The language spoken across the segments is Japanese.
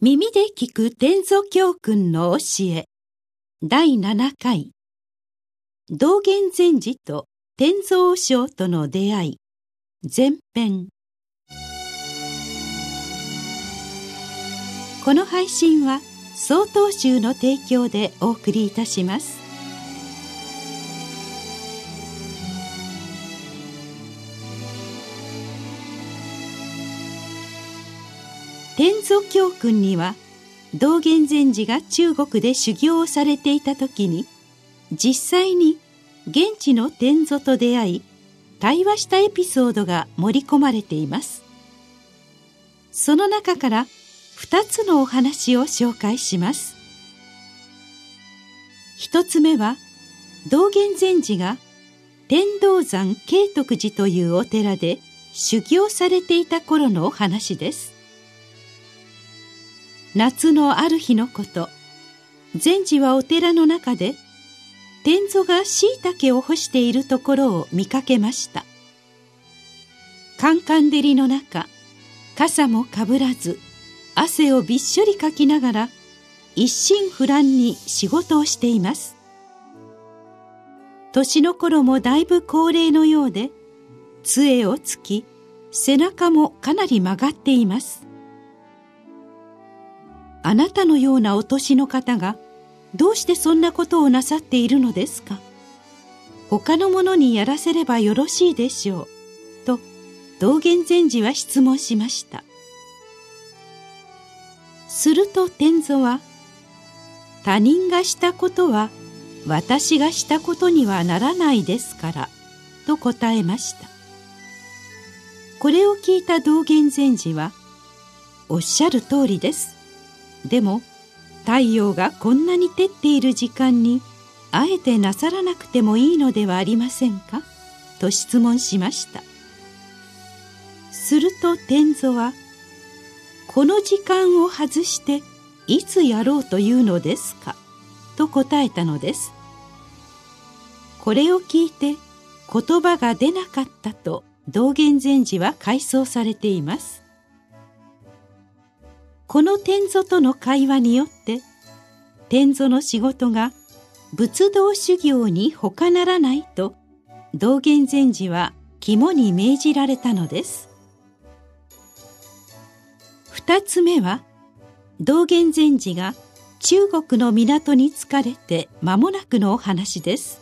耳で聞く天祖教訓の教え。第7回。道元禅師と天蔵章との出会い。前編。この配信は曹洞宗の提供でお送りいたします。天祖教訓には道元禅師が中国で修行をされていた時に実際に現地の天祖と出会い対話したエピソードが盛り込まれています。その中から2つのお話を紹介します。一つ目は道元禅師が天道山慶徳寺というお寺で修行されていた頃のお話です。夏のある日のこと。禅師はお寺の中で天祖がしいたけを干しているところを見かけました。カンカン照りの中傘もかぶらず汗をびっしょりかきながら一心不乱に仕事をしています。年の頃もだいぶ高齢のようで杖をつき背中もかなり曲がっています。あなたのようなお年の方がどうしてそんなことをなさっているのですか？他の者にやらせればよろしいでしょう。と道元禅師は質問しました。すると天祖は、他人がしたことは私がしたことにはならないですから、と答えました。これを聞いた道元禅師は、おっしゃる通りです。でも太陽がこんなに照っている時間にあえてなさらなくてもいいのではありませんか？と質問しました。すると天祖は「この時間を外していつやろうというのですか?」と答えたのです。これを聞いて言葉が出なかったと道元禅師は回想されています。この天祖との会話によって天祖の仕事が仏道修行に他ならないと道元禅師は肝に銘じられたのです。二つ目は道元禅師が中国の港に着かれて間もなくのお話です。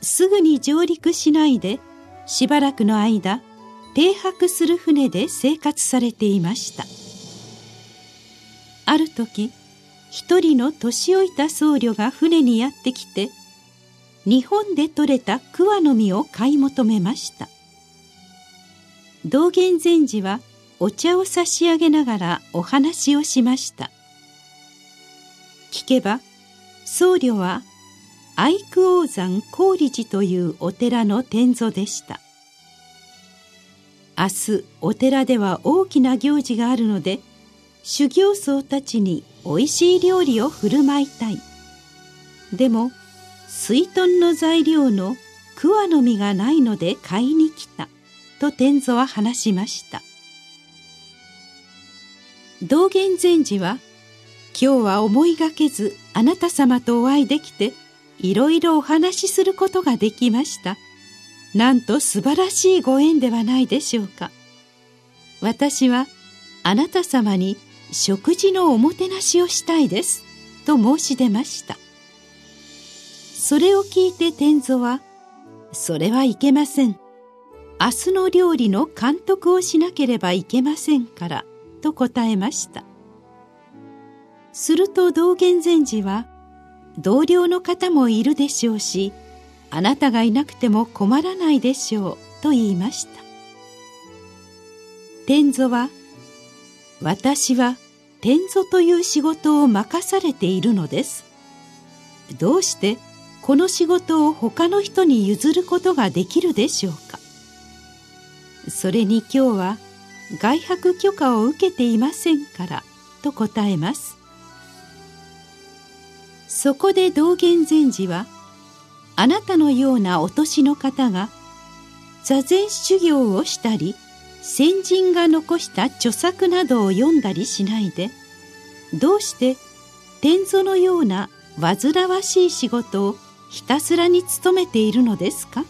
すぐに上陸しないでしばらくの間停泊する船で生活されていました。ある時一人の年老いた僧侶が船にやってきて日本で採れた桑の実を買い求めました。道元禅師はお茶を差し上げながらお話をしました。聞けば僧侶は愛久王山高利寺というお寺の天祖でした。明日お寺では大きな行事があるので修行僧たちにおいしい料理を振る舞いたい。でも水豚の材料の桑の実がないので買いに来た。と天祖は話しました。道元禅師は今日は思いがけずあなた様とお会いできていろいろお話しすることができました。なんと素晴らしいご縁ではないでしょうか。私はあなた様に食事のおもてなしをしたいです」と申し出ました。それを聞いて天祖は「それはいけません。明日の料理の監督をしなければいけませんから」と答えました。すると道元禅師は「同僚の方もいるでしょうしあなたがいなくても困らないでしょう」と言いました。天祖は「私は天祖という仕事を任されているのです。どうしてこの仕事を他の人に譲ることができるでしょうか？それに今日は外泊許可を受けていませんからと答えます。そこで道元禅師はあなたのようなお年の方が座禅修行をしたり先人が残した著作などを読んだりしないでどうして天蔵のような煩わしい仕事をひたすらに務めているのですか？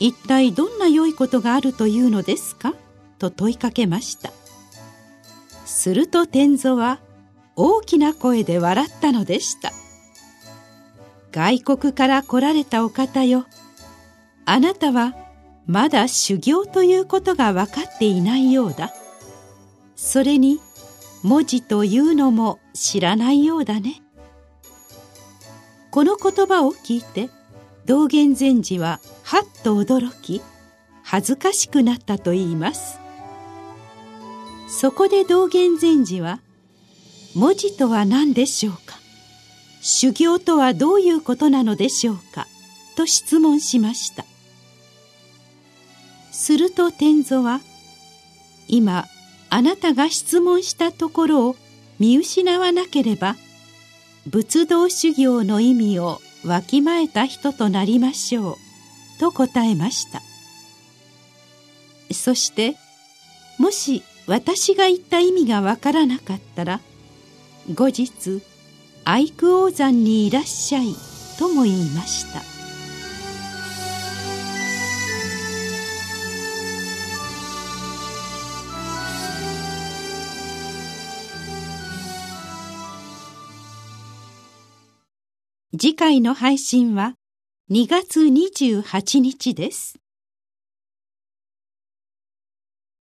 一体どんな良いことがあるというのですか？と問いかけました。すると天蔵は大きな声で笑ったのでした。外国から来られたお方よ。あなたはまだ修行ということが分かっていないようだ。それに文字というのも知らないようだね。この言葉を聞いて道元禅師ははっと驚き恥ずかしくなったといいます。そこで道元禅師は「文字とは何でしょうか？修行とはどういうことなのでしょうか?」と質問しました。すると天蔵は「今あなたが質問したところを見失わなければ仏道修行の意味をわきまえた人となりましょう」と答えました。そしてもし私が言った意味がわからなかったら後日愛久王山にいらっしゃいとも言いました。次回の配信は2月28日です。